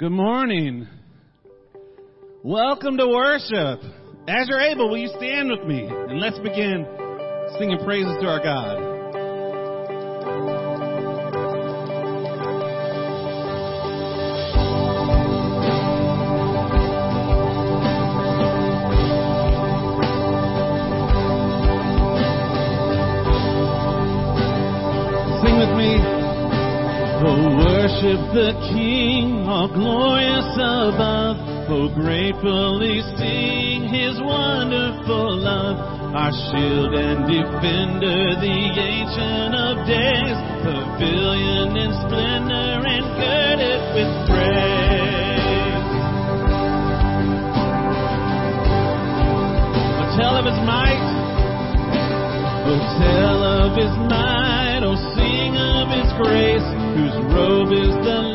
Well, good morning. Welcome to worship. As you're able, will you stand with me and let's begin singing praises to our God. Sing with me. Oh worship the King, all glorious above. Oh, gratefully sing his wonderful love. Our shield and defender, the ancient of days, pavilion in splendor and girded with praise. Oh, tell of his might. Oh, tell of his might. Oh, sing of his grace robe is the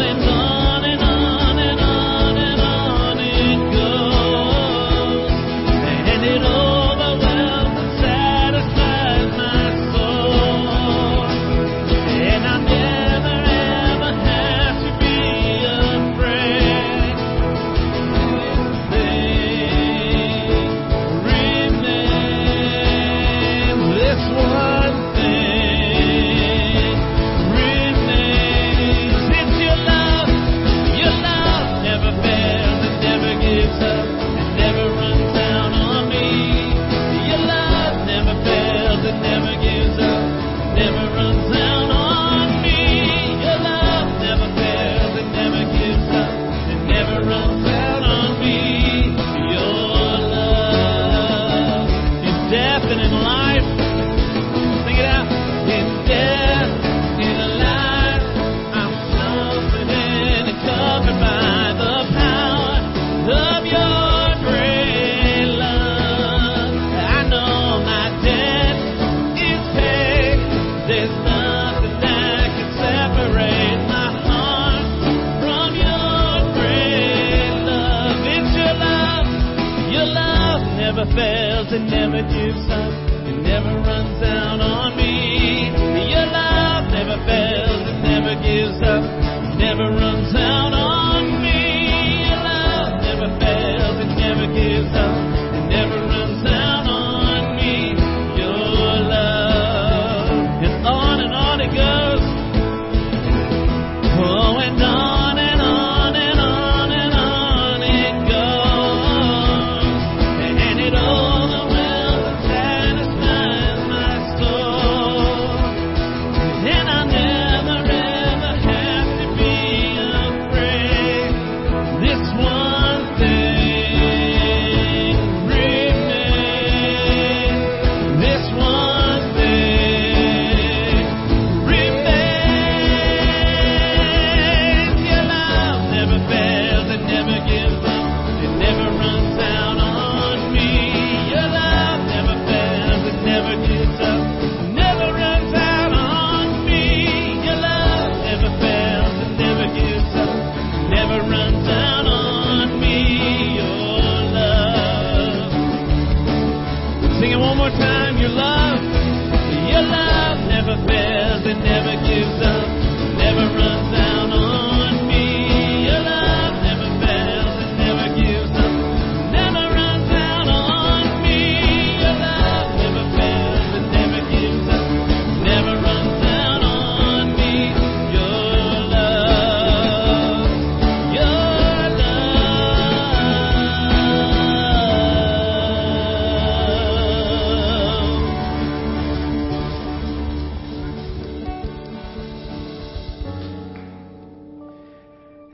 Oh,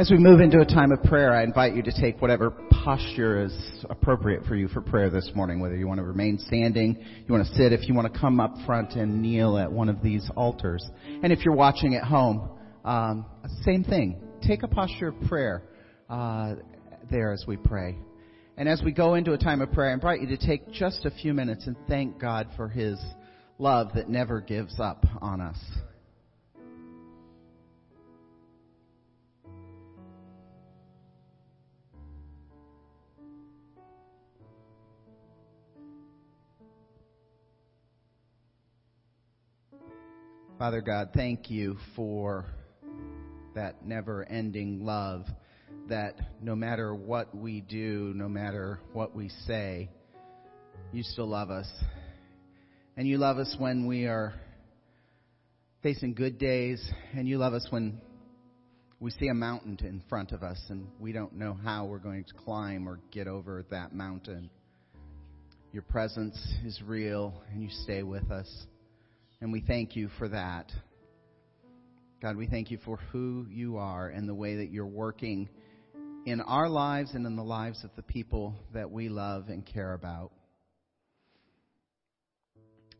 As we move into a time of prayer, I invite you to take whatever posture is appropriate for you for prayer this morning, whether you want to remain standing, you want to sit, if you want to come up front and kneel at one of these altars. And if you're watching at home, um, same thing. Take a posture of prayer uh, there as we pray. And as we go into a time of prayer, I invite you to take just a few minutes and thank God for His love that never gives up on us. Father God, thank you for that never ending love that no matter what we do, no matter what we say, you still love us. And you love us when we are facing good days, and you love us when we see a mountain in front of us and we don't know how we're going to climb or get over that mountain. Your presence is real and you stay with us. And we thank you for that. God, we thank you for who you are and the way that you're working in our lives and in the lives of the people that we love and care about.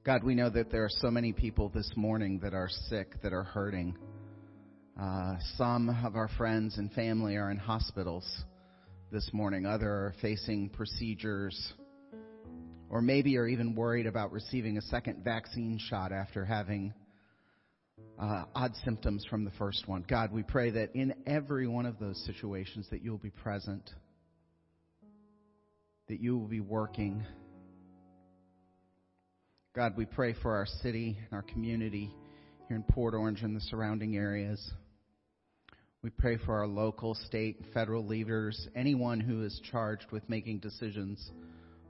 God, we know that there are so many people this morning that are sick, that are hurting. Uh, some of our friends and family are in hospitals this morning. Other are facing procedures or maybe are even worried about receiving a second vaccine shot after having uh, odd symptoms from the first one. God, we pray that in every one of those situations that you'll be present, that you will be working. God, we pray for our city and our community here in Port Orange and the surrounding areas. We pray for our local, state, and federal leaders, anyone who is charged with making decisions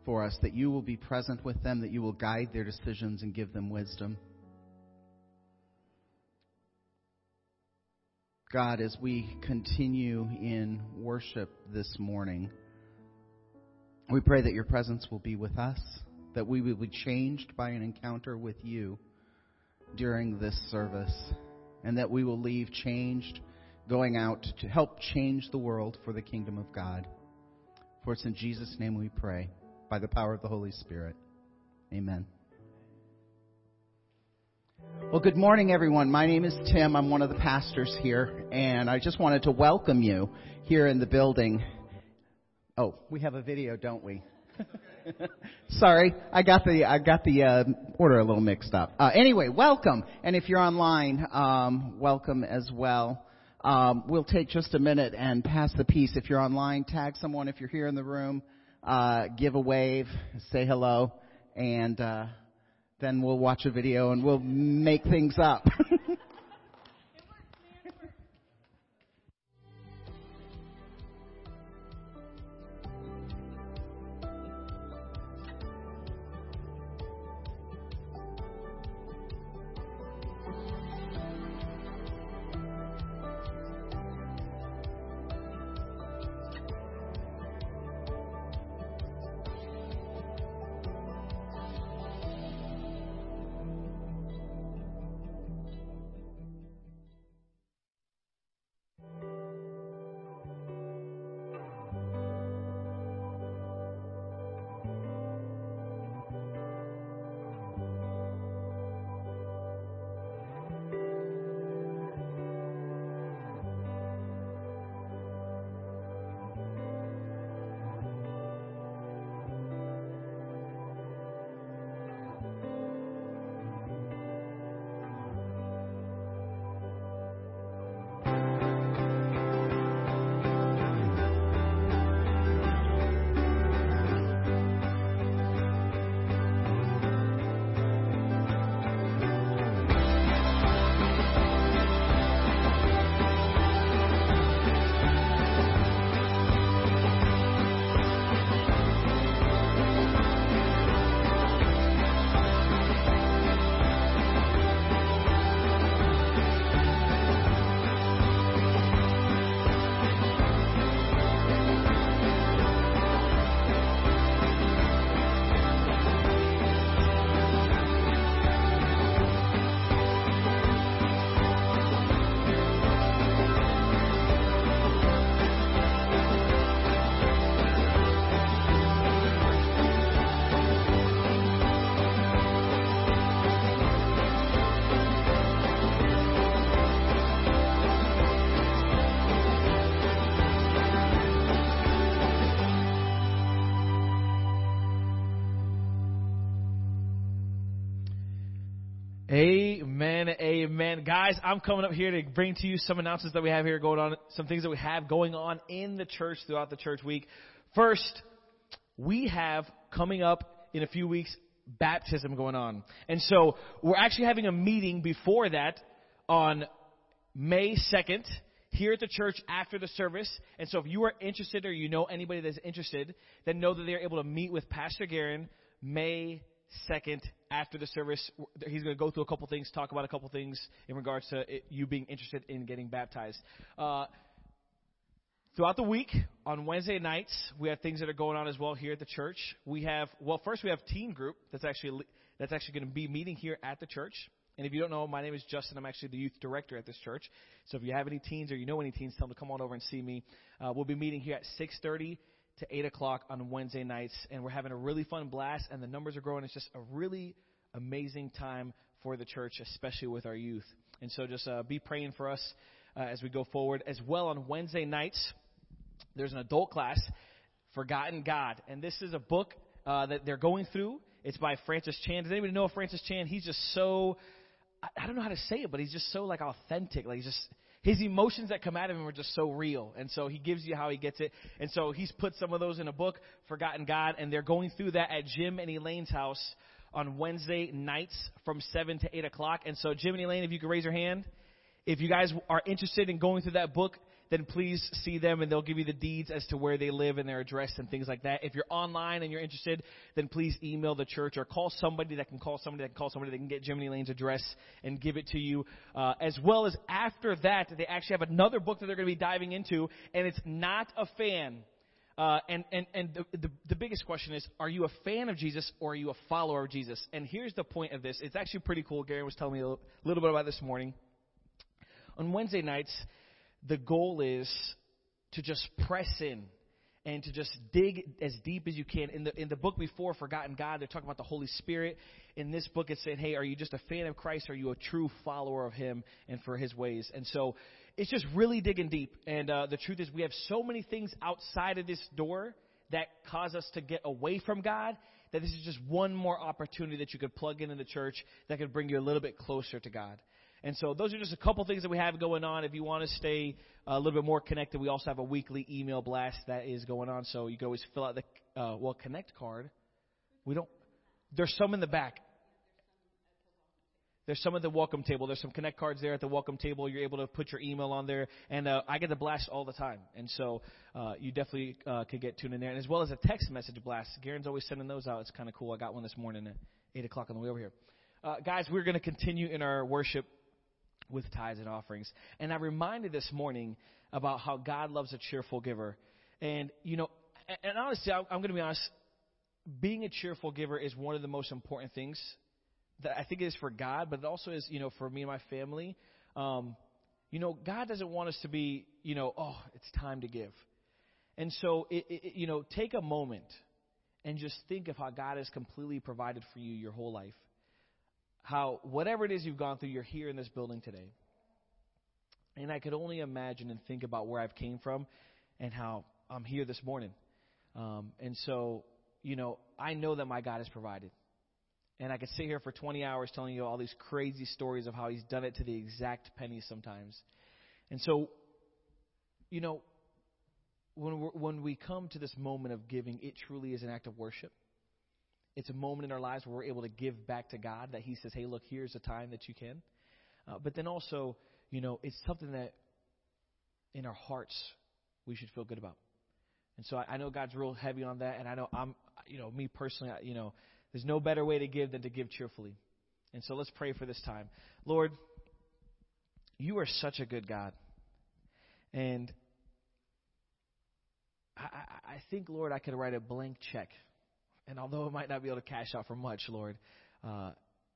for us, that you will be present with them, that you will guide their decisions and give them wisdom. God, as we continue in worship this morning, we pray that your presence will be with us, that we will be changed by an encounter with you during this service, and that we will leave changed, going out to help change the world for the kingdom of God. For it's in Jesus' name we pray, by the power of the Holy Spirit. Amen. Well, good morning, everyone. My name is Tim. I'm one of the pastors here, and I just wanted to welcome you here in the building. Oh, we have a video, don't we? Sorry, I got the I got the uh, order a little mixed up. Uh, anyway, welcome, and if you're online, um, welcome as well. Um, we'll take just a minute and pass the peace. If you're online, tag someone. If you're here in the room, uh, give a wave, say hello, and uh, then we'll watch a video and we'll make things up. Amen. Guys, I'm coming up here to bring to you some announcements that we have here going on, some things that we have going on in the church throughout the church week. First, we have coming up in a few weeks baptism going on. And so we're actually having a meeting before that on May 2nd here at the church after the service. And so if you are interested or you know anybody that's interested, then know that they're able to meet with Pastor Garen May 2nd after the service. He's going to go through a couple things, talk about a couple things in regards to it, you being interested in getting baptized. Uh, throughout the week, on Wednesday nights, we have things that are going on as well here at the church. We have, well, first we have teen group that's actually, that's actually going to be meeting here at the church. And if you don't know, my name is Justin. I'm actually the youth director at this church. So if you have any teens or you know any teens, tell them to come on over and see me. Uh, we'll be meeting here at 6:30 to 8 o'clock on Wednesday nights, and we're having a really fun blast. And the numbers are growing. It's just a really amazing time for the church, especially with our youth. And so just uh, be praying for us uh, as we go forward. As well on Wednesday nights, there's an adult class, Forgotten God, and this is a book uh, that they're going through. It's by Francis Chan. Does anybody know Francis Chan? He's just so I, don't know how to say it, but he's just so like authentic. Like he's just his emotions that come out of him are just so real. And so he gives you how he gets it. And so he's put some of those in a book, Forgotten God, and they're going through that at Jim and Elaine's house on Wednesday nights from 7 to 8 o'clock. And so Jim and Elaine, if you could raise your hand. If you guys are interested in going through that book, then please see them and they'll give you the deeds as to where they live and their address and things like that. If you're online and you're interested, then please email the church or call somebody that can call somebody that can call somebody that can get Jim and Elaine's address and give it to you. Uh, as well as after that, they actually have another book that they're going to be diving into, and it's not a fan. Uh, and and, and the, the, the biggest question is, are you a fan of Jesus or are you a follower of Jesus? And here's the point of this. It's actually pretty cool. Gary was telling me a little bit about this morning. On Wednesday nights, the goal is to just press in and to just dig as deep as you can. In the in the book before Forgotten God, they're talking about the Holy Spirit. In this book, it's saying, "Hey, are you just a fan of Christ? Are you a true follower of Him and for His ways?" And so, it's just really digging deep. And uh, the truth is, we have so many things outside of this door that cause us to get away from God. That this is just one more opportunity that you could plug into the church that could bring you a little bit closer to God. And so those are just a couple things that we have going on. If you want to stay a little bit more connected, we also have a weekly email blast that is going on. So you can always fill out the uh, well connect card. We don't. There's some in the back. There's some at the welcome table. There's some connect cards there at the welcome table. You're able to put your email on there, and uh, I get the blast all the time. And so uh, you definitely uh, could get tuned in there, and as well as a text message blast. Garen's always sending those out. It's kind of cool. I got one this morning at eight o'clock on the way over here. Uh, guys, we're going to continue in our worship with tithes and offerings. And I reminded this morning about how God loves a cheerful giver. And, you know, and, honestly, I'm going to be honest, being a cheerful giver is one of the most important things that I think it is for God, but it also is, you know, for me and my family. Um, you know, God doesn't want us to be, you know, oh, it's time to give. And so, it, it, you know, take a moment and just think of how God has completely provided for you your whole life how whatever it is you've gone through, you're here in this building today. And I could only imagine and think about where I've came from and how I'm here this morning. Um, and so, you know, I know that my God has provided. And I could sit here for 20 hours telling you all these crazy stories of how He's done it to the exact penny sometimes. And so, you know, when, when we come to this moment of giving, it truly is an act of worship. It's a moment in our lives where we're able to give back to God that He says, hey, look, here's a time that you can. Uh, but then also, you know, it's something that in our hearts we should feel good about. And so I, I know God's real heavy on that, and I know I'm, you know, me personally, I, you know, there's no better way to give than to give cheerfully. And so let's pray for this time. Lord, you are such a good God. And I, I think, Lord, I could write a blank check and although it might not be able to cash out for much, Lord, uh,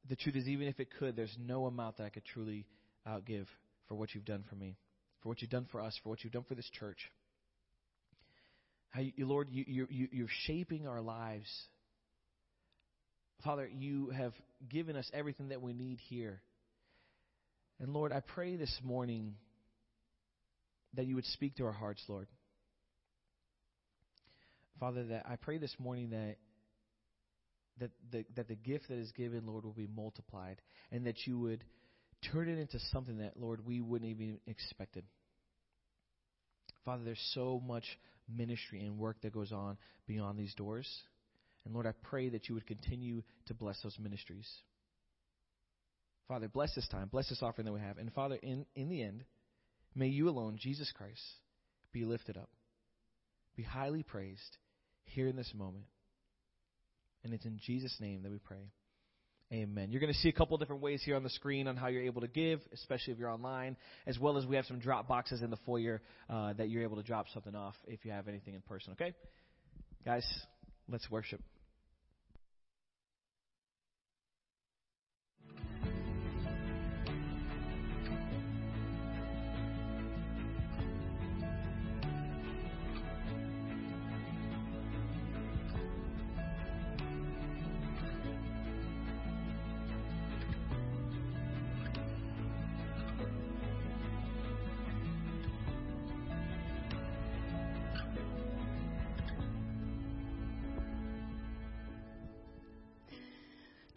the truth is, even if it could, there's no amount that I could truly outgive for what you've done for me, for what you've done for us, for what you've done for this church. How you, Lord, you, you, you're shaping our lives. Father, you have given us everything that we need here. And Lord, I pray this morning that you would speak to our hearts, Lord. Father, that I pray this morning that that the, that the gift that is given, Lord, will be multiplied, and that you would turn it into something that, Lord, we wouldn't even expected. Father, there's so much ministry and work that goes on beyond these doors. And Lord, I pray that you would continue to bless those ministries. Father, bless this time, bless this offering that we have. And Father, in, in the end, may you alone, Jesus Christ, be lifted up, be highly praised here in this moment. And it's in Jesus' name that we pray. Amen. You're going to see a couple different ways here on the screen on how you're able to give, especially if you're online, as well as we have some drop boxes in the foyer uh, that you're able to drop something off if you have anything in person. Okay? Guys, let's worship.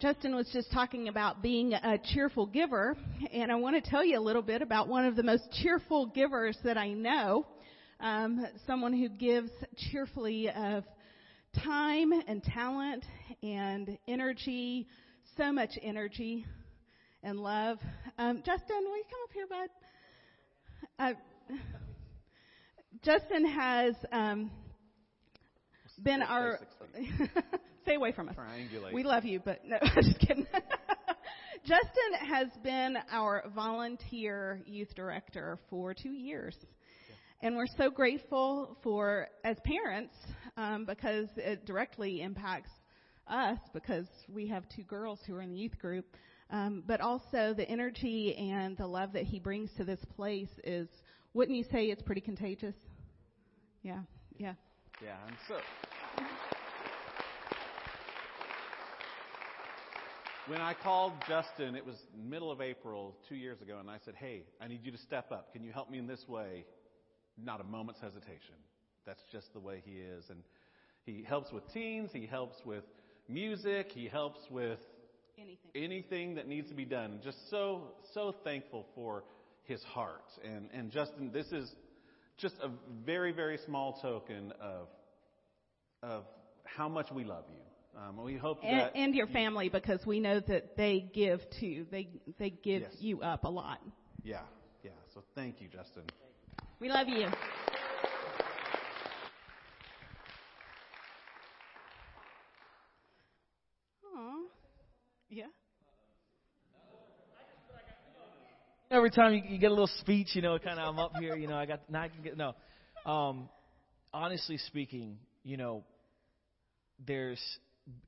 Justin was just talking about being a cheerful giver, and I want to tell you a little bit about one of the most cheerful givers that I know. Um, someone who gives cheerfully of time and talent and energy, so much energy and love. Um, Justin, will you come up here, bud? Uh, Justin has um, been our. Stay away from us. Triangulate. We love you, but no, just kidding. Justin has been our volunteer youth director for two years. And we're so grateful for, as parents, um, because it directly impacts us because we have two girls who are in the youth group. Um, but also the energy and the love that he brings to this place is, wouldn't you say it's pretty contagious? Yeah, yeah. Yeah, and so when I called Justin, it was middle of April two years ago, and I said, "Hey, I need you to step up. Can you help me in this way?" Not a moment's hesitation. That's just the way he is, and he helps with teens. He helps with music. He helps with Anything. anything that needs to be done. Just so so thankful for his heart. And and Justin, this is just a very very small token of of how much we love you. Um, we hope And, that and your family, because we know that they give too. They they give Yes. you up a lot. yeah yeah. So thank you, Justin. We love you. Aw. Yeah. Every time you, you get a little speech, you know, kind of I'm up here, you know, I got now I can get no. Um, honestly speaking, you know, there's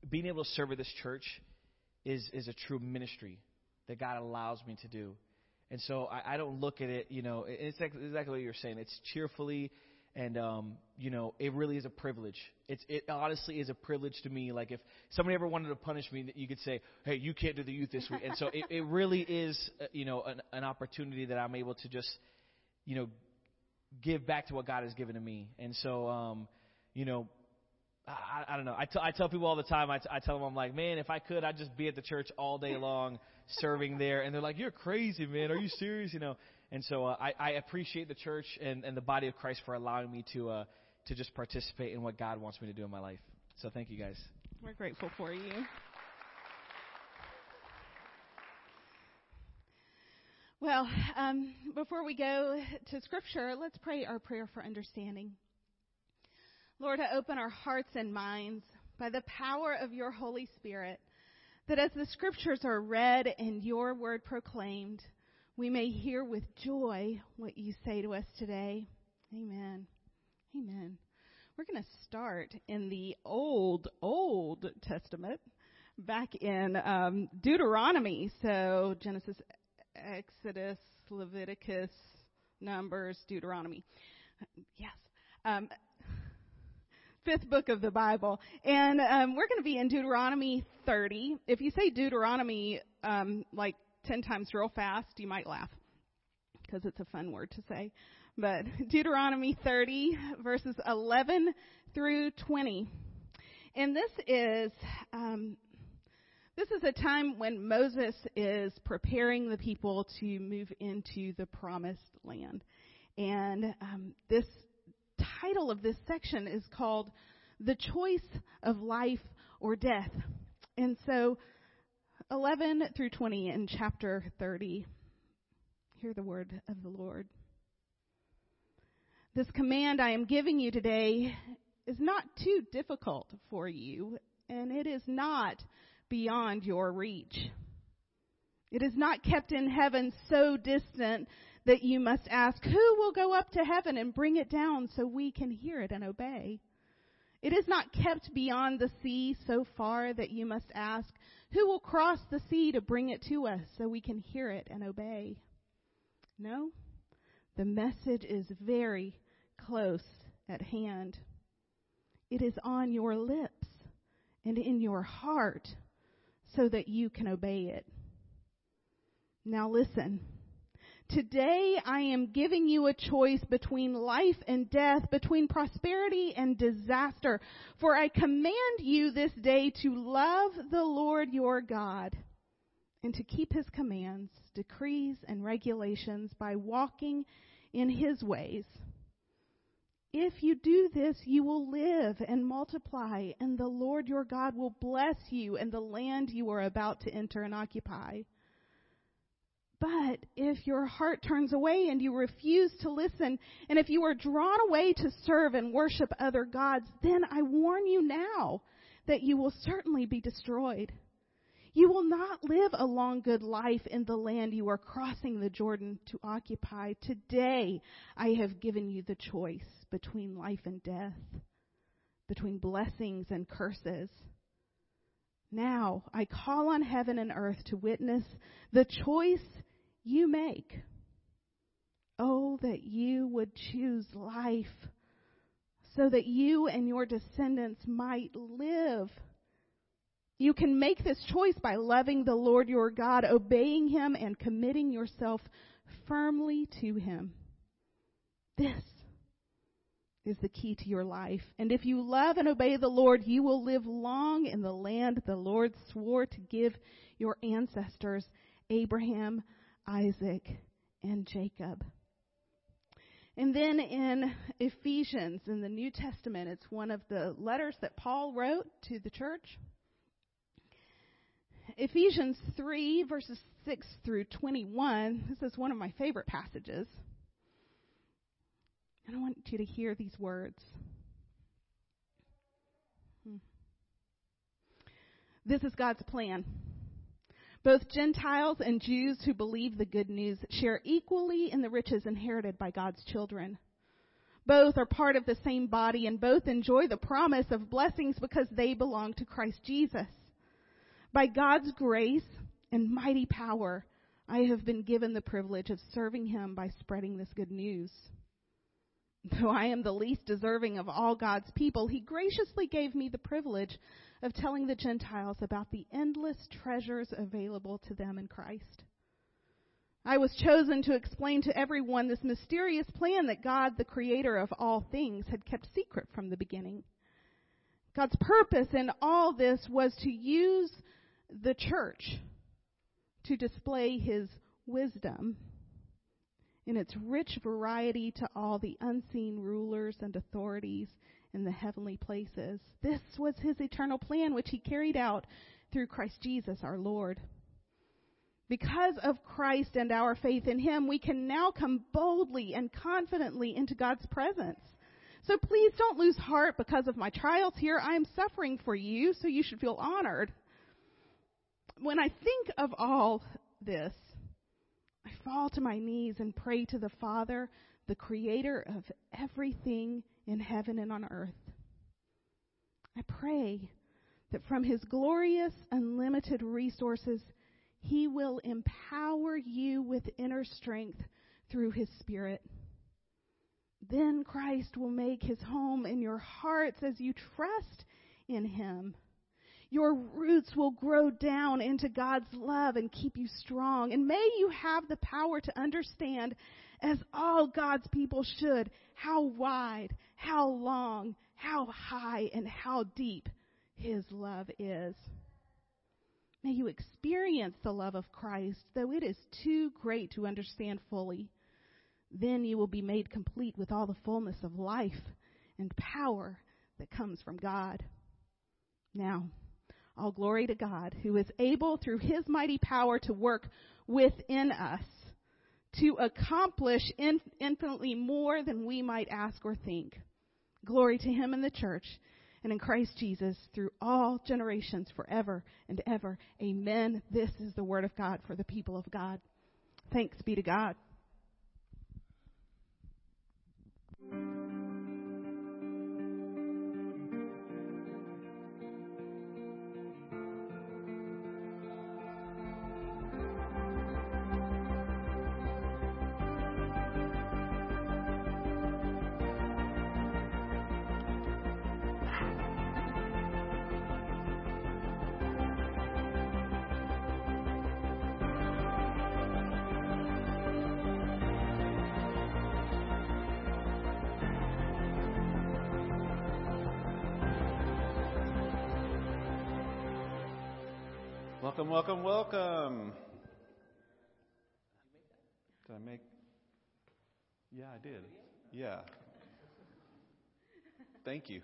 being able to serve at this church is is a true ministry that God allows me to do, and so I, I don't look at it, you know, it's exactly, exactly what you're saying. It's cheerfully, and um, you know, it really is a privilege. It's it honestly is a privilege to me. Like if somebody ever wanted to punish me, you could say, "Hey, you can't do the youth this week," and so it, it really is, uh, you know, an, an opportunity that I'm able to just, you know, give back to what God has given to me. And so, um, you know, I, I don't know. I, t- I tell people all the time. I, t- I tell them, I'm like, man, if I could, I'd just be at the church all day long, serving there. And they're like, you're crazy, man. Are you serious? You know. And so uh, I, I appreciate the church and, and the body of Christ for allowing me to uh, to just participate in what God wants me to do in my life. So thank you guys. We're grateful for you. Well, um, before we go to Scripture, let's pray our prayer for understanding. Lord, open our hearts and minds by the power of your Holy Spirit, that as the Scriptures are read and your word proclaimed, we may hear with joy what you say to us today. Amen. Amen. We're going to start in the Old, Old Testament, back in um, Deuteronomy. So Genesis, Exodus, Leviticus, Numbers, Deuteronomy. Yes. Um, fifth book of the Bible. And um, we're going to be in Deuteronomy 30. If you say Deuteronomy um, like 10 times real fast, you might laugh because it's a fun word to say. But Deuteronomy 30, verses 11 through 20. And this is um, This is a time when Moses is preparing the people to move into the promised land. And um, this title of this section is called The Choice of Life or Death. And so 11 through 20 in chapter 30, hear the word of the Lord. This command I am giving you today is not too difficult for you, and it is not beyond your reach. It is not kept in heaven so distant that you must ask, Who will go up to heaven and bring it down so we can hear it and obey? It is not kept beyond the sea so far that you must ask, Who will cross the sea to bring it to us so we can hear it and obey? No, the message is very close at hand. It is on your lips and in your heart so that you can obey it. Now listen. Today I am giving you a choice between life and death, between prosperity and disaster. For I command you this day to love the Lord your God and to keep his commands, decrees, and regulations by walking in his ways. If you do this, you will live and multiply, and the Lord your God will bless you and the land you are about to enter and occupy. But if your heart turns away and you refuse to listen, and if you are drawn away to serve and worship other gods, then I warn you now that you will certainly be destroyed. You will not live a long, good life in the land you are crossing the Jordan to occupy. Today, I have given you the choice between life and death, between blessings and curses. Now, I call on heaven and earth to witness the choice you make. Oh, that you would choose life so that you and your descendants might live you can make this choice by loving the Lord your God, obeying Him, and committing yourself firmly to Him. This is the key to your life. And if you love and obey the Lord, you will live long in the land the Lord swore to give your ancestors, Abraham, Isaac, and Jacob. And then in Ephesians, in the New Testament, it's one of the letters that Paul wrote to the church. Ephesians 3, verses 6 through 21. This is one of my favorite passages. And I want you to hear these words. Hmm. This is God's plan. Both Gentiles and Jews who believe the good news share equally in the riches inherited by God's children. Both are part of the same body and both enjoy the promise of blessings because they belong to Christ Jesus. By God's grace and mighty power, I have been given the privilege of serving Him by spreading this good news. Though I am the least deserving of all God's people, He graciously gave me the privilege of telling the Gentiles about the endless treasures available to them in Christ. I was chosen to explain to everyone this mysterious plan that God, the creator of all things, had kept secret from the beginning. God's purpose in all this was to use the church to display his wisdom in its rich variety to all the unseen rulers and authorities in the heavenly places. This was his eternal plan, which he carried out through Christ Jesus our Lord. Because of Christ and our faith in him, we can now come boldly and confidently into God's presence. So please don't lose heart because of my trials here. I am suffering for you, so you should feel honored when I think of all this, I fall to my knees and pray to the Father, the creator of everything in heaven and on earth. I pray that from his glorious, unlimited resources, he will empower you with inner strength through his Spirit. Then Christ will make his home in your hearts as you trust in him. Your roots will grow down into God's love and keep you strong. And may you have the power to understand, as all God's people should, how wide, how long, how high, and how deep His love is. May you experience the love of Christ, though it is too great to understand fully. Then you will be made complete with all the fullness of life and power that comes from God. Now, all glory to God, who is able through his mighty power to work within us to accomplish infinitely more than we might ask or think. Glory to him in the church and in Christ Jesus through all generations forever and ever. Amen. This is the word of God for the people of God. Thanks be to God. Welcome, welcome, welcome. Did I make? Yeah, I did. Yeah. Thank you.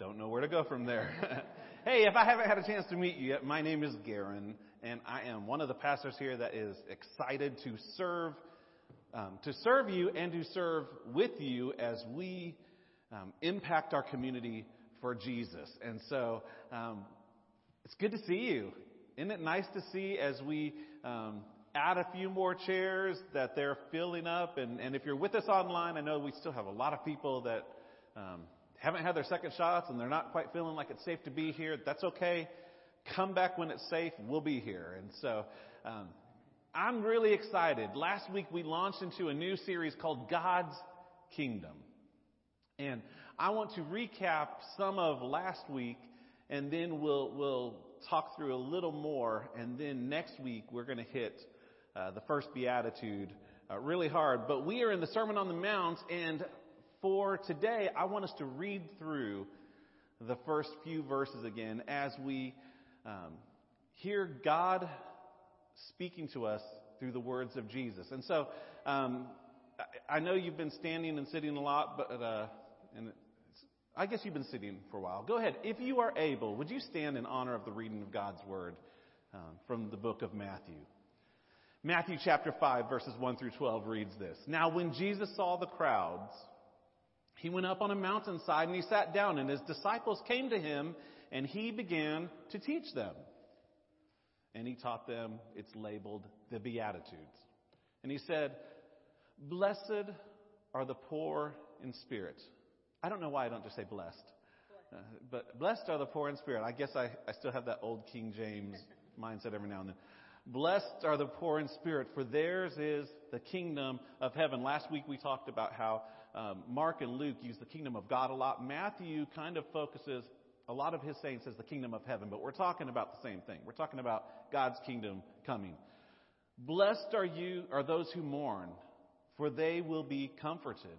Don't know where to go from there. hey, if I haven't had a chance to meet you yet, my name is Garen, and I am one of the pastors here that is excited to serve, um, to serve you and to serve with you as we um, impact our community for Jesus. And so um, it's good to see you. Isn't it nice to see as we um, add a few more chairs that they're filling up? And, and if you're with us online, I know we still have a lot of people that um, haven't had their second shots and they're not quite feeling like it's safe to be here. That's okay. Come back when it's safe. We'll be here. And so um, I'm really excited. Last week we launched into a new series called God's Kingdom. And I want to recap some of last week, and then we'll, we'll talk through a little more. And then next week, we're going to hit uh, the first beatitude uh, really hard. But we are in the Sermon on the Mount, and for today, I want us to read through the first few verses again as we um, hear God speaking to us through the words of Jesus. And so, um, I know you've been standing and sitting a lot, but uh, and I guess you've been sitting for a while. Go ahead. If you are able, would you stand in honor of the reading of God's Word um, from the book of Matthew? Matthew chapter 5, verses 1 through 12 reads this Now, when Jesus saw the crowds, he went up on a mountainside and he sat down, and his disciples came to him, and he began to teach them. And he taught them, it's labeled the Beatitudes. And he said, Blessed are the poor in spirit I don't know why I don't just say blessed. Uh, but blessed are the poor in spirit. I guess I, I still have that old King James mindset every now and then. Blessed are the poor in spirit, for theirs is the kingdom of heaven. Last week we talked about how um, Mark and Luke use the kingdom of God a lot. Matthew kind of focuses a lot of his saying says the kingdom of heaven, but we're talking about the same thing. We're talking about God's kingdom coming. Blessed are you, are those who mourn, for they will be comforted.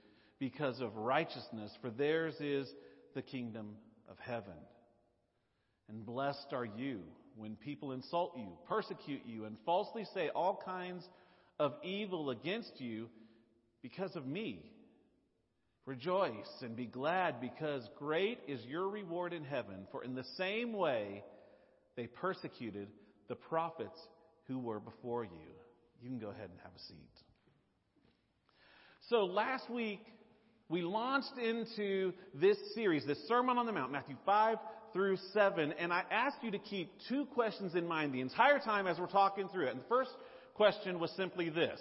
because of righteousness, for theirs is the kingdom of heaven. And blessed are you when people insult you, persecute you, and falsely say all kinds of evil against you because of me. Rejoice and be glad because great is your reward in heaven, for in the same way they persecuted the prophets who were before you. You can go ahead and have a seat. So last week, we launched into this series, this Sermon on the Mount, Matthew 5 through 7, and I asked you to keep two questions in mind the entire time as we're talking through it. And the first question was simply this.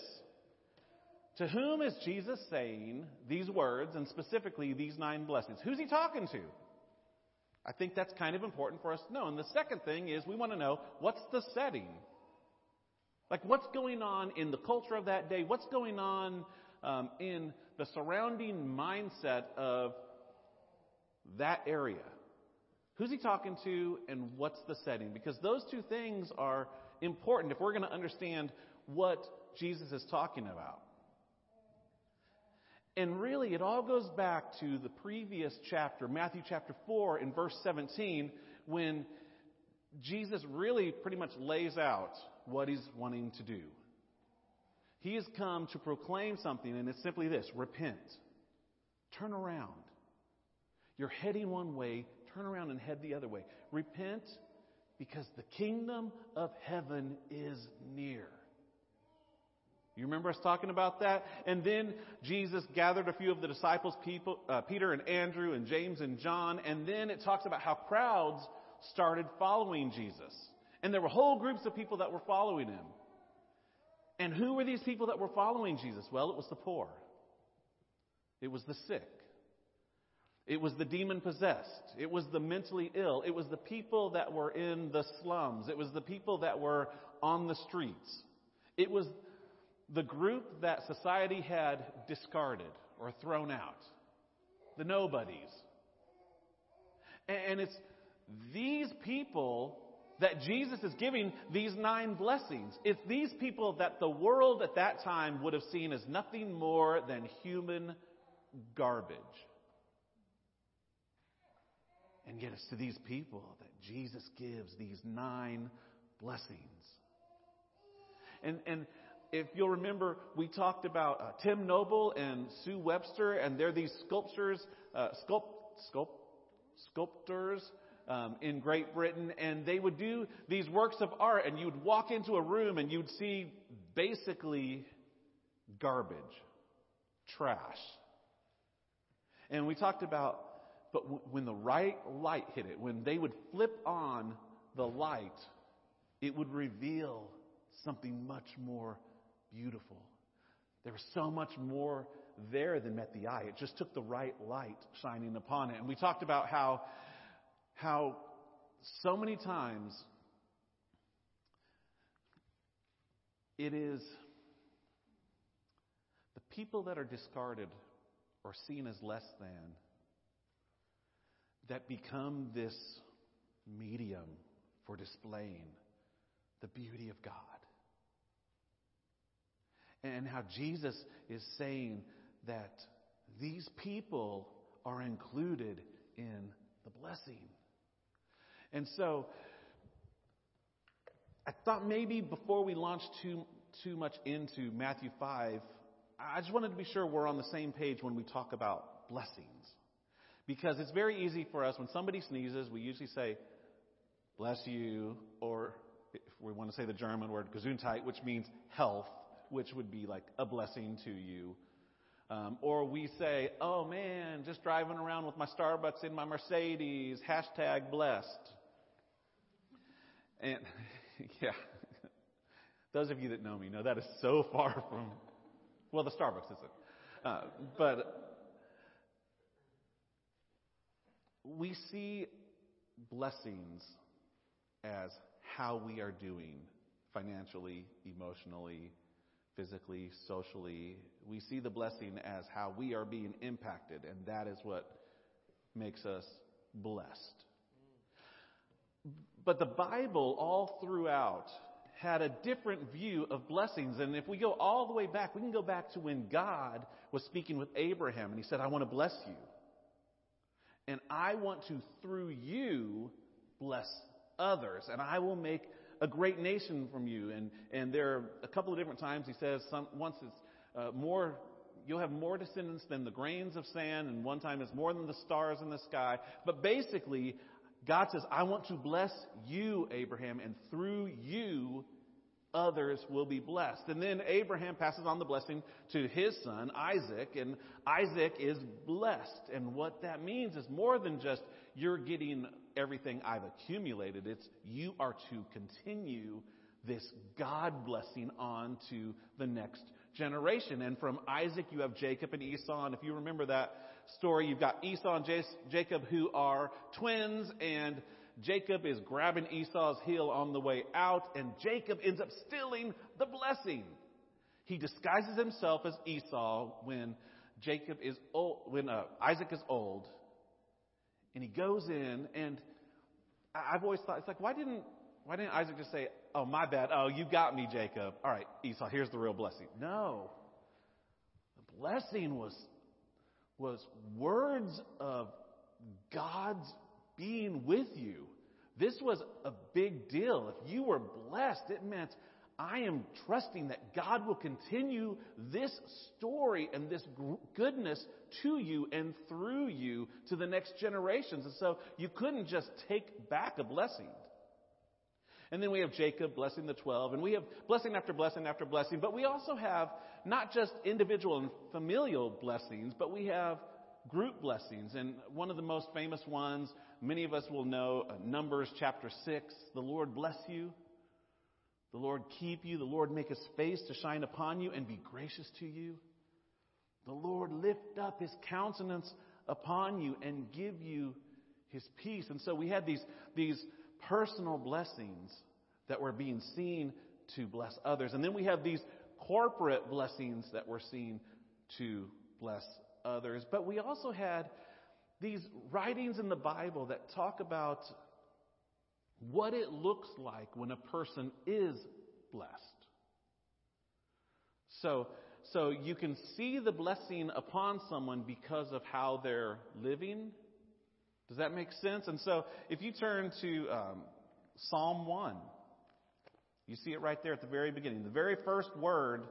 To whom is Jesus saying these words, and specifically these nine blessings? Who's he talking to? I think that's kind of important for us to know. And the second thing is we want to know what's the setting? Like, what's going on in the culture of that day? What's going on um, in the surrounding mindset of that area? Who's he talking to, and what's the setting? Because those two things are important if we're going to understand what Jesus is talking about. And really, it all goes back to the previous chapter, Matthew chapter 4, in verse 17, when Jesus really pretty much lays out what he's wanting to do. He has come to proclaim something, and it's simply this repent. Turn around. You're heading one way, turn around and head the other way. Repent because the kingdom of heaven is near. You remember us talking about that? And then Jesus gathered a few of the disciples, people, uh, Peter and Andrew and James and John, and then it talks about how crowds started following Jesus. And there were whole groups of people that were following him. And who were these people that were following Jesus? Well, it was the poor. It was the sick. It was the demon possessed. It was the mentally ill. It was the people that were in the slums. It was the people that were on the streets. It was the group that society had discarded or thrown out. The nobodies. And it's these people that Jesus is giving these nine blessings. It's these people that the world at that time would have seen as nothing more than human garbage. And yet it's to these people that Jesus gives these nine blessings. And, and if you'll remember, we talked about uh, Tim Noble and Sue Webster, and they're these sculptors, uh, sculpt, sculpt, sculptors um, in Great Britain, and they would do these works of art, and you'd walk into a room and you'd see basically garbage, trash. And we talked about, but w- when the right light hit it, when they would flip on the light, it would reveal something much more beautiful. There was so much more there than met the eye. It just took the right light shining upon it. And we talked about how how so many times it is the people that are discarded or seen as less than that become this medium for displaying the beauty of God. And how Jesus is saying that these people are included in the blessing. And so, I thought maybe before we launch too, too much into Matthew 5, I just wanted to be sure we're on the same page when we talk about blessings. Because it's very easy for us, when somebody sneezes, we usually say, bless you, or if we want to say the German word, gesundheit, which means health, which would be like a blessing to you. Um, or we say, oh man, just driving around with my Starbucks in my Mercedes, hashtag blessed. And yeah, those of you that know me know that is so far from, well, the Starbucks isn't. Uh, but we see blessings as how we are doing financially, emotionally, physically, socially. We see the blessing as how we are being impacted, and that is what makes us blessed. But the Bible, all throughout, had a different view of blessings. And if we go all the way back, we can go back to when God was speaking with Abraham and he said, I want to bless you. And I want to, through you, bless others. And I will make a great nation from you. And, and there are a couple of different times he says, some, once it's uh, more, you'll have more descendants than the grains of sand, and one time it's more than the stars in the sky. But basically, God says, I want to bless you, Abraham, and through you, others will be blessed. And then Abraham passes on the blessing to his son, Isaac, and Isaac is blessed. And what that means is more than just you're getting everything I've accumulated, it's you are to continue this God blessing on to the next generation. And from Isaac, you have Jacob and Esau. And if you remember that story, you've got Esau and Jacob who are twins and Jacob is grabbing Esau's heel on the way out and Jacob ends up stealing the blessing. He disguises himself as Esau when Jacob is old, when uh, Isaac is old, and he goes in. And I've always thought it's like, why didn't why didn't Isaac just say, "Oh, my bad. Oh, you got me, Jacob. All right, Esau. Here's the real blessing." No, the blessing was was words of God's being with you. This was a big deal. If you were blessed, it meant I am trusting that God will continue this story and this goodness to you and through you to the next generations. And so you couldn't just take back a blessing. And then we have Jacob blessing the 12, and we have blessing after blessing after blessing, but we also have not just individual and familial blessings, but we have group blessings. And one of the most famous ones, many of us will know, uh, Numbers chapter 6, the Lord bless you. The Lord keep you. The Lord make his face to shine upon you and be gracious to you. The Lord lift up his countenance upon you and give you his peace. And so we had these, these personal blessings that were being seen to bless others. And then we have these corporate blessings that were seen to bless others. But we also had these writings in the Bible that talk about what it looks like when a person is blessed. So, so you can see the blessing upon someone because of how they're living. Does that make sense? And so if you turn to um, Psalm 1, you see it right there at the very beginning. The very first word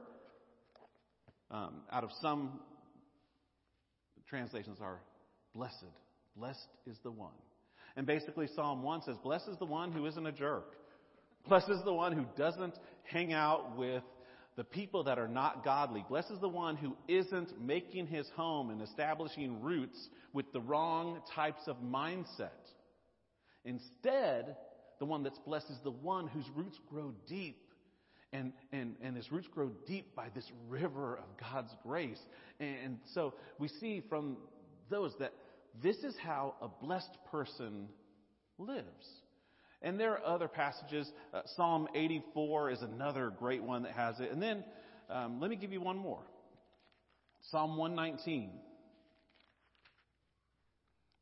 um, out of some translations are blessed. Blessed is the one. And basically, Psalm 1 says, Blessed is the one who isn't a jerk. Blessed is the one who doesn't hang out with the people that are not godly. Blessed is the one who isn't making his home and establishing roots with the wrong types of mindset. Instead, the one that's blessed is the one whose roots grow deep. And, and, and his roots grow deep by this river of God's grace. And so we see from those that this is how a blessed person lives. And there are other passages. Uh, Psalm 84 is another great one that has it. And then um, let me give you one more Psalm 119.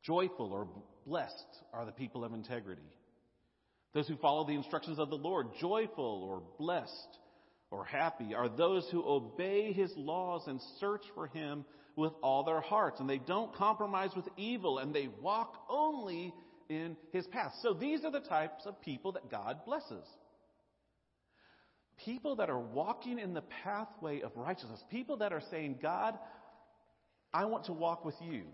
Joyful or blessed are the people of integrity. Those who follow the instructions of the Lord, joyful or blessed or happy are those who obey his laws and search for him with all their hearts. And they don't compromise with evil and they walk only in his path. So these are the types of people that God blesses. People that are walking in the pathway of righteousness. People that are saying, God, I want to walk with you.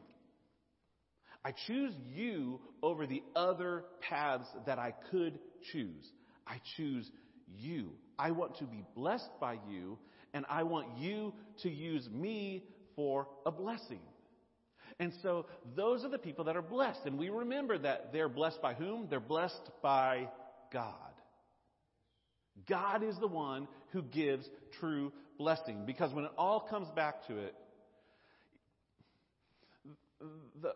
I choose you over the other paths that I could choose. I choose you. I want to be blessed by you, and I want you to use me for a blessing. And so those are the people that are blessed. And we remember that they're blessed by whom? They're blessed by God. God is the one who gives true blessing. Because when it all comes back to it, the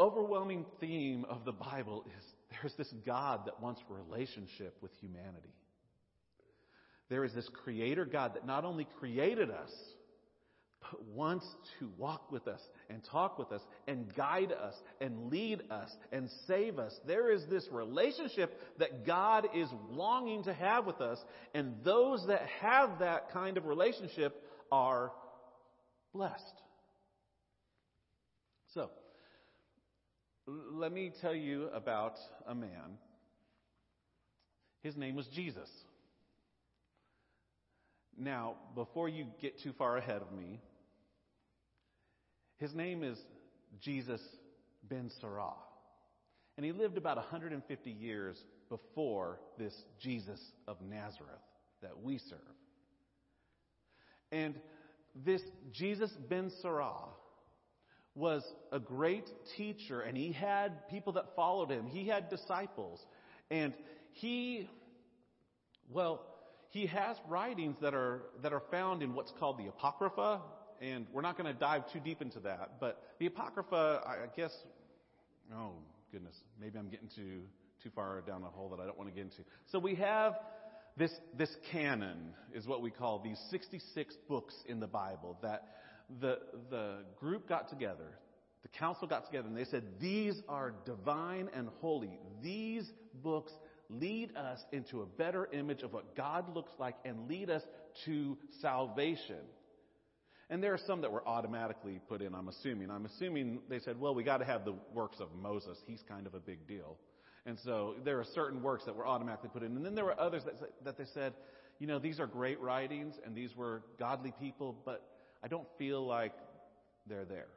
overwhelming theme of the Bible is there's this God that wants relationship with humanity. There is this creator God that not only created us, but wants to walk with us and talk with us and guide us and lead us and save us. There is this relationship that God is longing to have with us, and those that have that kind of relationship are blessed. So, let me tell you about a man. His name was Jesus. Now, before you get too far ahead of me, his name is Jesus ben Sirah. And he lived about 150 years before this Jesus of Nazareth that we serve. And this Jesus ben Sirah was a great teacher and he had people that followed him. He had disciples. And he, well, he has writings that are, that are found in what's called the Apocrypha, and we're not going to dive too deep into that, but the Apocrypha, I guess, oh goodness, maybe I'm getting too, too far down a hole that I don't want to get into. So we have this, this canon is what we call these 66 books in the Bible that the, the group got together, the council got together and they said, these are divine and holy. These books lead us into a better image of what God looks like and lead us to salvation. And there are some that were automatically put in, I'm assuming. I'm assuming they said, well, we got to have the works of Moses. He's kind of a big deal. And so there are certain works that were automatically put in. And then there were others that, that they said, you know, these are great writings and these were godly people, but I don't feel like they're there.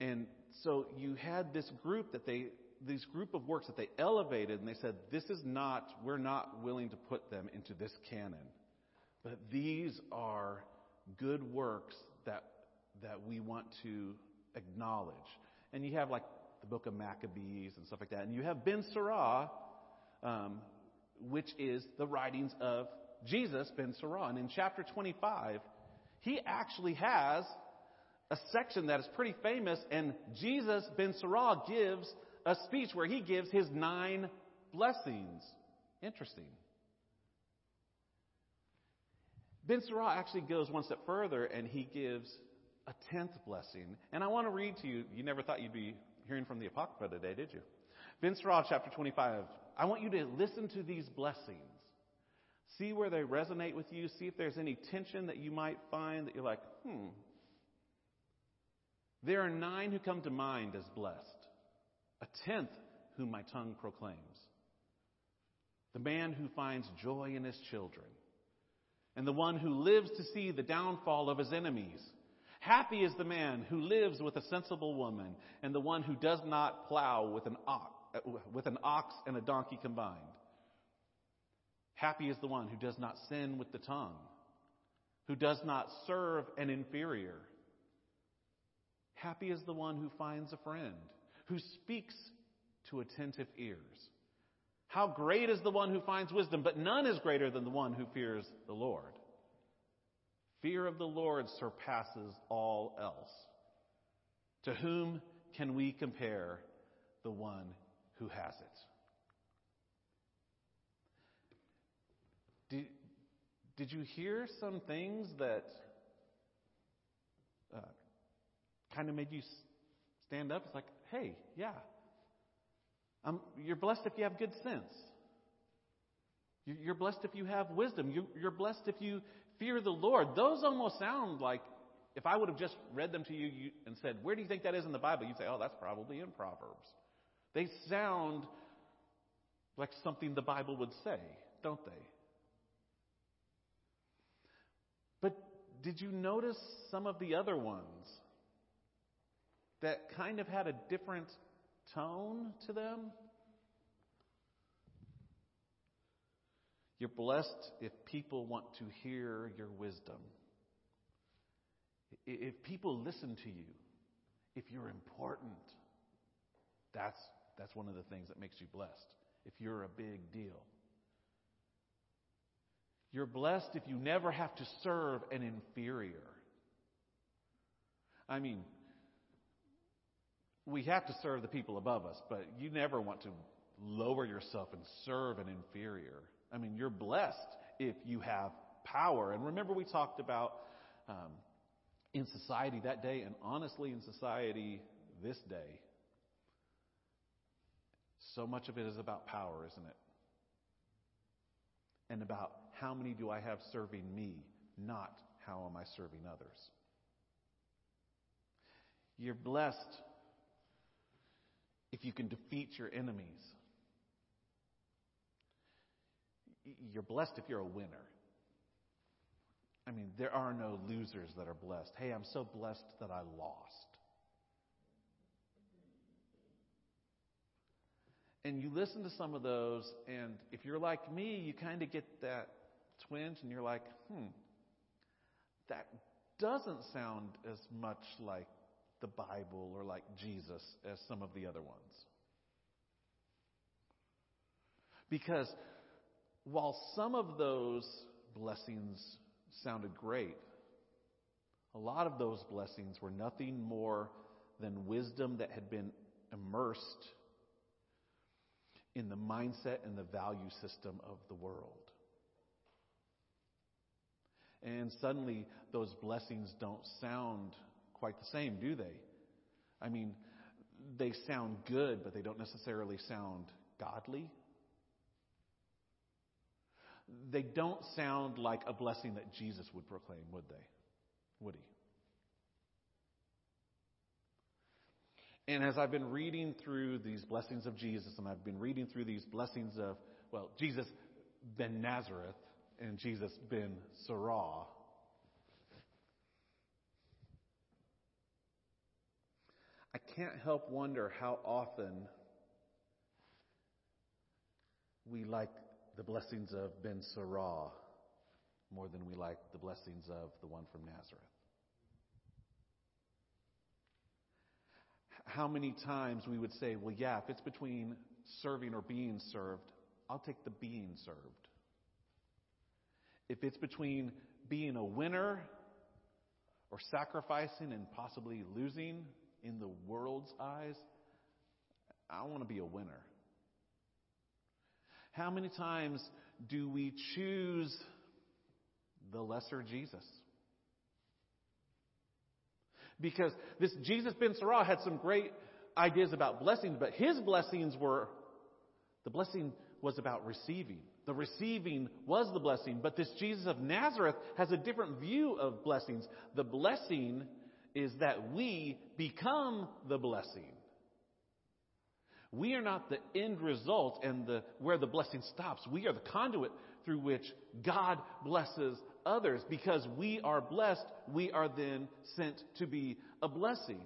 And so you had this group that they, these group of works that they elevated and they said, this is not, we're not willing to put them into this canon. But these are good works that, that we want to acknowledge. And you have like the book of Maccabees and stuff like that. And you have Ben Sirah, um, which is the writings of Jesus, Ben Sirah. And in chapter 25, he actually has a section that is pretty famous, and Jesus, Ben Sirah, gives a speech where he gives his nine blessings. Interesting. Ben Sirah actually goes one step further and he gives a tenth blessing. And I want to read to you, you never thought you'd be hearing from the Apocrypha today, did you? Ben Sirah, chapter 25. I want you to listen to these blessings. See where they resonate with you. See if there's any tension that you might find that you're like, hmm. There are nine who come to mind as blessed, a tenth whom my tongue proclaims. The man who finds joy in his children, and the one who lives to see the downfall of his enemies. Happy is the man who lives with a sensible woman, and the one who does not plow with an ox, with an ox and a donkey combined. Happy is the one who does not sin with the tongue, who does not serve an inferior. Happy is the one who finds a friend, who speaks to attentive ears. How great is the one who finds wisdom, but none is greater than the one who fears the Lord. Fear of the Lord surpasses all else. To whom can we compare the one who has it? Did, did you hear some things that uh, kind of made you stand up? It's like, hey, yeah. Um, you're blessed if you have good sense. You're blessed if you have wisdom. You're blessed if you fear the Lord. Those almost sound like if I would have just read them to you and said, Where do you think that is in the Bible? You'd say, Oh, that's probably in Proverbs. They sound like something the Bible would say, don't they? But did you notice some of the other ones that kind of had a different tone to them? You're blessed if people want to hear your wisdom. If people listen to you, if you're important, that's, that's one of the things that makes you blessed. If you're a big deal. You're blessed if you never have to serve an inferior. I mean, we have to serve the people above us, but you never want to lower yourself and serve an inferior. I mean, you're blessed if you have power. And remember, we talked about um, in society that day, and honestly, in society this day, so much of it is about power, isn't it? And about how many do I have serving me, not how am I serving others. You're blessed if you can defeat your enemies. You're blessed if you're a winner. I mean, there are no losers that are blessed. Hey, I'm so blessed that I lost. And you listen to some of those, and if you're like me, you kind of get that twinge, and you're like, hmm, that doesn't sound as much like the Bible or like Jesus as some of the other ones. Because while some of those blessings sounded great, a lot of those blessings were nothing more than wisdom that had been immersed in the mindset and the value system of the world. And suddenly, those blessings don't sound quite the same, do they? I mean, they sound good, but they don't necessarily sound godly. They don't sound like a blessing that Jesus would proclaim, would they? Would he? And as I've been reading through these blessings of Jesus, and I've been reading through these blessings of, well, Jesus ben Nazareth and Jesus ben Sirah, I can't help wonder how often we like the blessings of Ben Sirah more than we like the blessings of the one from Nazareth. How many times we would say, well, yeah, if it's between serving or being served, I'll take the being served. If it's between being a winner or sacrificing and possibly losing in the world's eyes, I want to be a winner. How many times do we choose the lesser Jesus? Because this Jesus ben Sirah had some great ideas about blessings, but his blessings were, the blessing was about receiving. The receiving was the blessing, but this Jesus of Nazareth has a different view of blessings. The blessing is that we become the blessing. We are not the end result and the, where the blessing stops. We are the conduit through which God blesses others. Because we are blessed, we are then sent to be a blessing.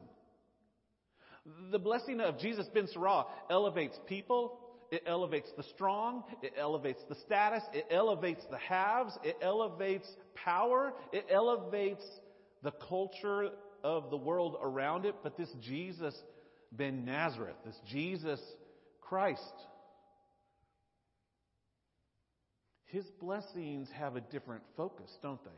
The blessing of Jesus ben Sirah elevates people, it elevates the strong, it elevates the status, it elevates the haves, it elevates power, it elevates the culture of the world around it. But this Jesus ben Nazareth, this Jesus Christ. His blessings have a different focus, don't they?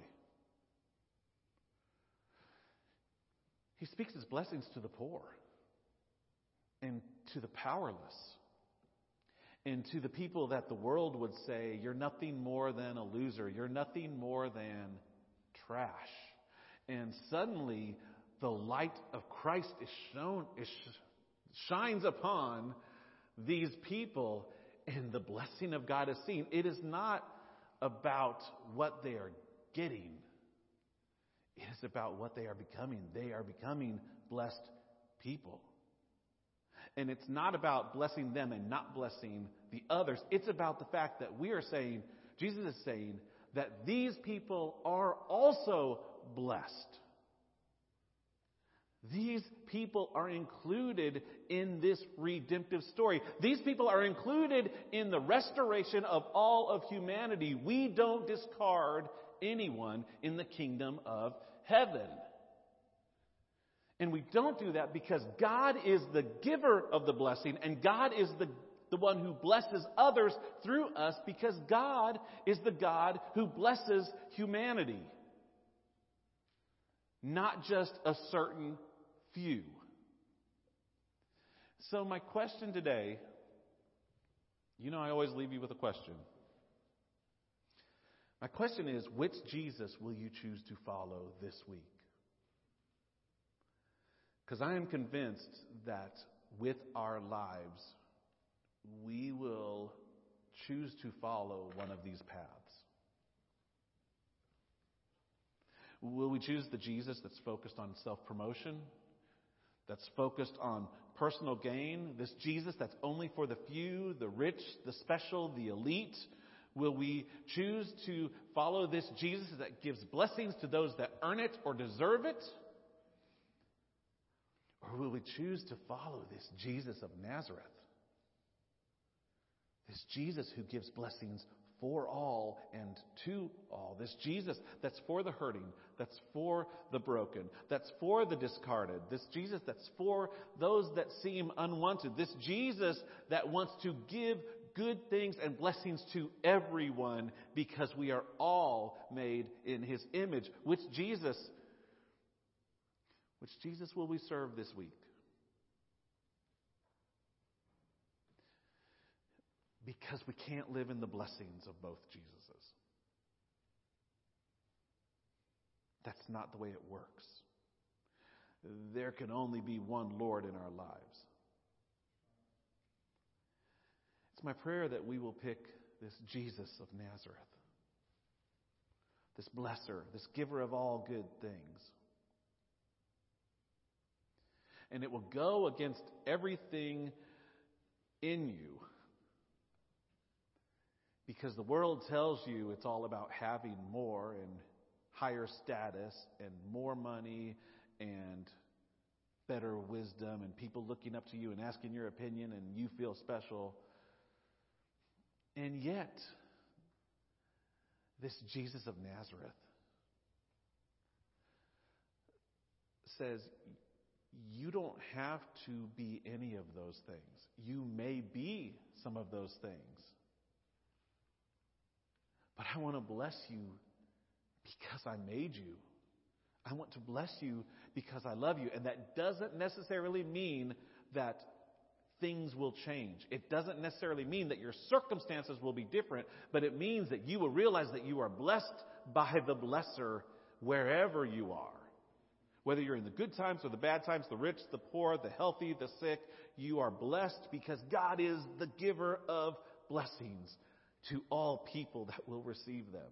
He speaks his blessings to the poor and to the powerless and to the people that the world would say, you're nothing more than a loser, you're nothing more than trash. And suddenly, the light of Christ is shown, is shines upon these people and the blessing of God is seen. It is not about what they are getting. It is about what they are becoming. They are becoming blessed people. And it's not about blessing them and not blessing the others. It's about the fact that we are saying, Jesus is saying, that these people are also blessed. These people are included in this redemptive story. These people are included in the restoration of all of humanity. We don't discard anyone in the kingdom of heaven. And we don't do that because God is the giver of the blessing and God is the, the one who blesses others through us because God is the God who blesses humanity. Not just a certain few. So, my question today you know, I always leave you with a question. My question is which Jesus will you choose to follow this week? Because I am convinced that with our lives, we will choose to follow one of these paths. Will we choose the Jesus that's focused on self promotion? That's focused on personal gain, this Jesus that's only for the few, the rich, the special, the elite? Will we choose to follow this Jesus that gives blessings to those that earn it or deserve it? Or will we choose to follow this Jesus of Nazareth? This Jesus who gives blessings for all and to all. This Jesus that's for the hurting, that's for the broken, that's for the discarded. This Jesus that's for those that seem unwanted. This Jesus that wants to give good things and blessings to everyone because we are all made in his image, which Jesus which Jesus will we serve this week? Because we can't live in the blessings of both Jesuses. That's not the way it works. There can only be one Lord in our lives. It's my prayer that we will pick this Jesus of Nazareth, this blesser, this giver of all good things and it will go against everything in you. Because the world tells you it's all about having more and higher status and more money and better wisdom and people looking up to you and asking your opinion and you feel special. And yet, this Jesus of Nazareth says, you don't have to be any of those things. You may be some of those things. But I want to bless you because I made you. I want to bless you because I love you. And that doesn't necessarily mean that things will change. It doesn't necessarily mean that your circumstances will be different, but it means that you will realize that you are blessed by the blesser wherever you are. Whether you're in the good times or the bad times, the rich, the poor, the healthy, the sick, you are blessed because God is the giver of blessings to all people that will receive them.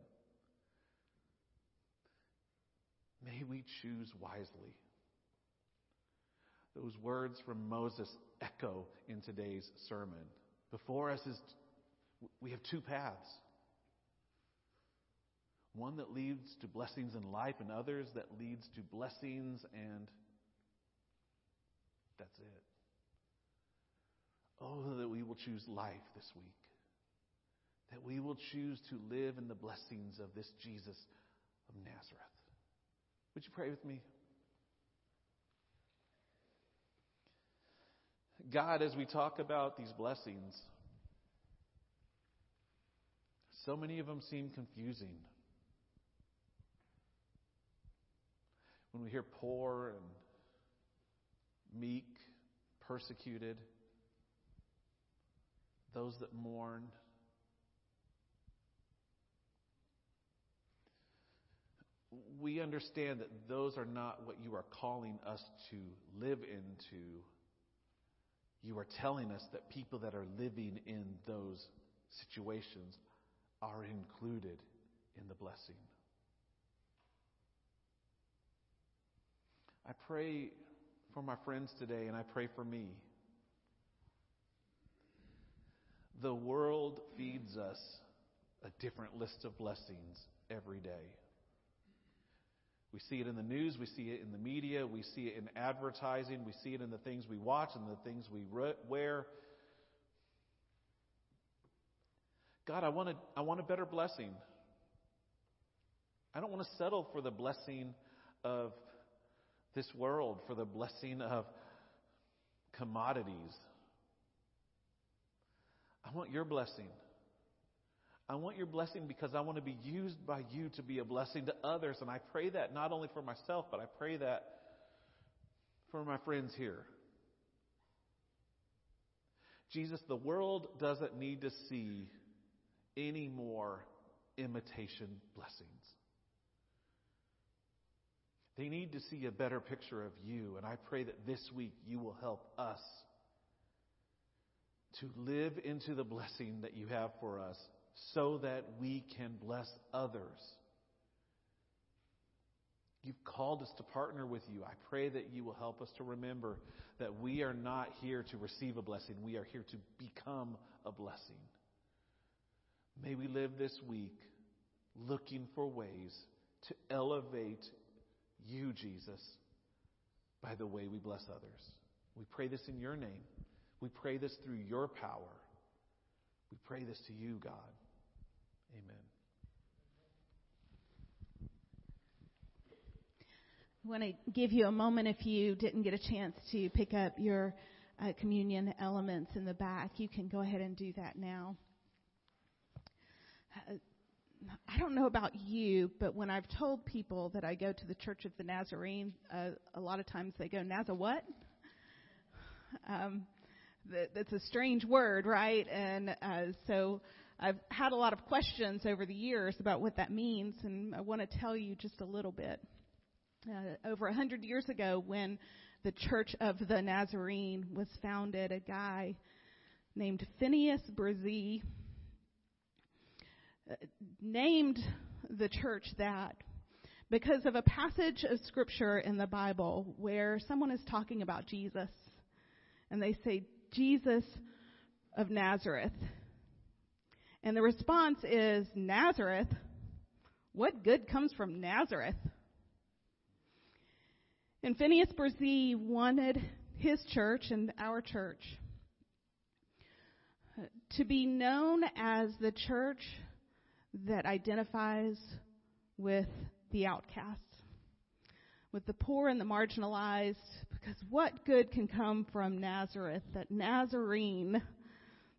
May we choose wisely. Those words from Moses echo in today's sermon. Before us is we have two paths. One that leads to blessings in life, and others that leads to blessings, and that's it. Oh, that we will choose life this week. That we will choose to live in the blessings of this Jesus of Nazareth. Would you pray with me? God, as we talk about these blessings, so many of them seem confusing. when we hear poor and meek, persecuted, those that mourn, we understand that those are not what you are calling us to live into. You are telling us that people that are living in those situations are included in the blessing. I pray for my friends today and I pray for me. The world feeds us a different list of blessings every day. We see it in the news, we see it in the media, we see it in advertising, we see it in the things we watch and the things we wear. God, I want a, I want a better blessing. I don't want to settle for the blessing of this world for the blessing of commodities. I want your blessing. I want your blessing because I want to be used by you to be a blessing to others. And I pray that not only for myself, but I pray that for my friends here. Jesus, the world doesn't need to see any more imitation blessings. They need to see a better picture of you. And I pray that this week you will help us to live into the blessing that you have for us so that we can bless others. You've called us to partner with you. I pray that you will help us to remember that we are not here to receive a blessing. We are here to become a blessing. May we live this week looking for ways to elevate you, Jesus, by the way we bless others. We pray this in your name. We pray this through your power. We pray this to you, God. Amen. I want to give you a moment if you didn't get a chance to pick up your uh, communion elements in the back. You can go ahead and do that now. Uh, I don't know about you, but when I've told people that I go to the Church of the Nazarene, uh, a lot of times they go, Naza what? Um, that, that's a strange word, right? And uh, so I've had a lot of questions over the years about what that means, and I want to tell you just a little bit. Uh, over a hundred years ago, when the Church of the Nazarene was founded, a guy named Phineas Bresee uh, named the church that because of a passage of scripture in the Bible where someone is talking about Jesus and they say, Jesus of Nazareth. And the response is, Nazareth? What good comes from Nazareth? And Phineas Bresee wanted his church and our church to be known as the church that identifies with the outcasts, with the poor and the marginalized, because what good can come from Nazareth, that Nazarene,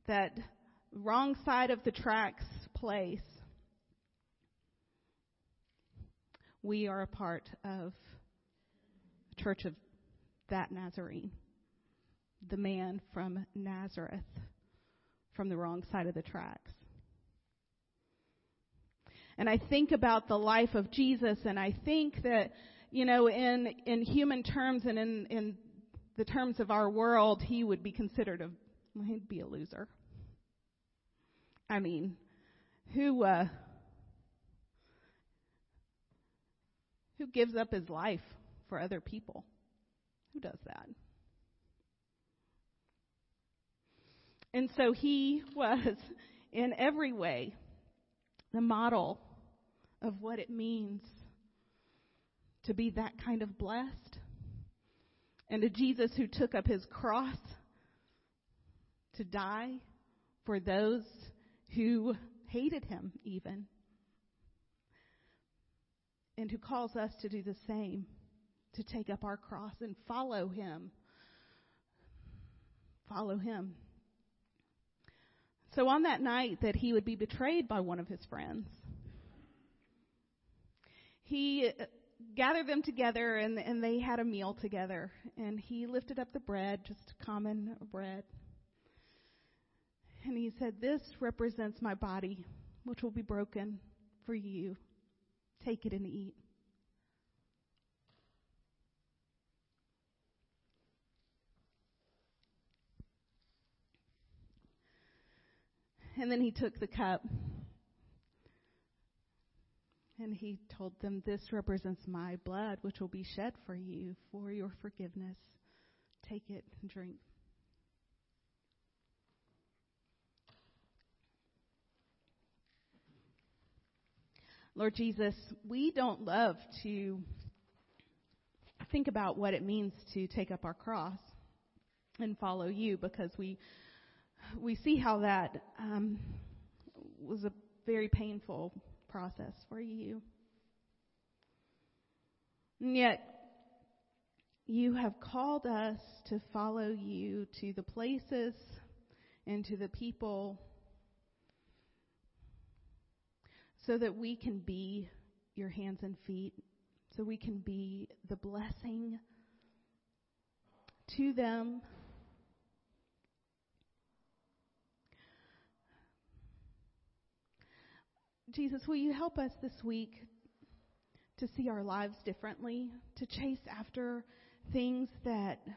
that wrong side of the tracks place? We are a part of the church of that Nazarene, the man from Nazareth, from the wrong side of the tracks. And I think about the life of Jesus, and I think that, you know, in, in human terms and in, in the terms of our world, he would be considered a, he'd be a loser. I mean, who, uh, who gives up his life for other people? Who does that? And so he was, in every way, the model of what it means to be that kind of blessed. And a Jesus who took up his cross to die for those who hated him, even. And who calls us to do the same, to take up our cross and follow him. Follow him. So on that night that he would be betrayed by one of his friends, he uh, gathered them together and, and they had a meal together. And he lifted up the bread, just common bread. And he said, This represents my body, which will be broken for you. Take it and eat. And then he took the cup and he told them, This represents my blood, which will be shed for you for your forgiveness. Take it and drink. Lord Jesus, we don't love to think about what it means to take up our cross and follow you because we we see how that um, was a very painful process for you. And yet, you have called us to follow you to the places and to the people so that we can be your hands and feet, so we can be the blessing to them Jesus, will you help us this week to see our lives differently, to chase after things that um,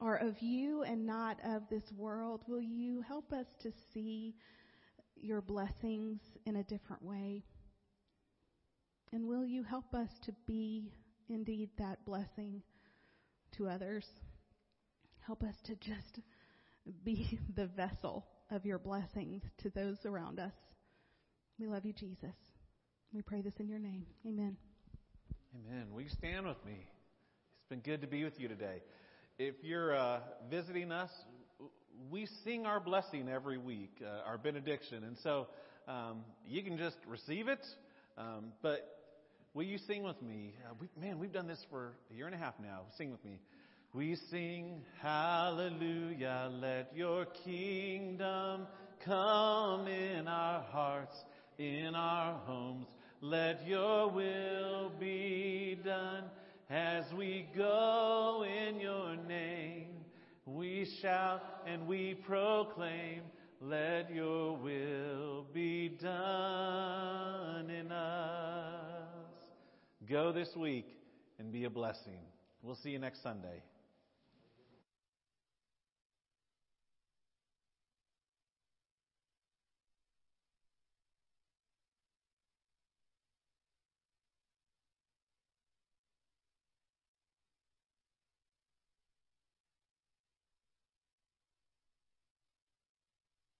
are of you and not of this world? Will you help us to see your blessings in a different way? And will you help us to be indeed that blessing to others? Help us to just be the vessel of your blessings to those around us. We love you, Jesus. We pray this in your name. Amen. Amen. Will you stand with me? It's been good to be with you today. If you're uh, visiting us, we sing our blessing every week, uh, our benediction. And so um, you can just receive it. Um, but will you sing with me? Uh, we, man, we've done this for a year and a half now. Sing with me. We sing hallelujah, let your kingdom come in our hearts, in our homes. Let your will be done as we go in your name. We shout and we proclaim, let your will be done in us. Go this week and be a blessing. We'll see you next Sunday.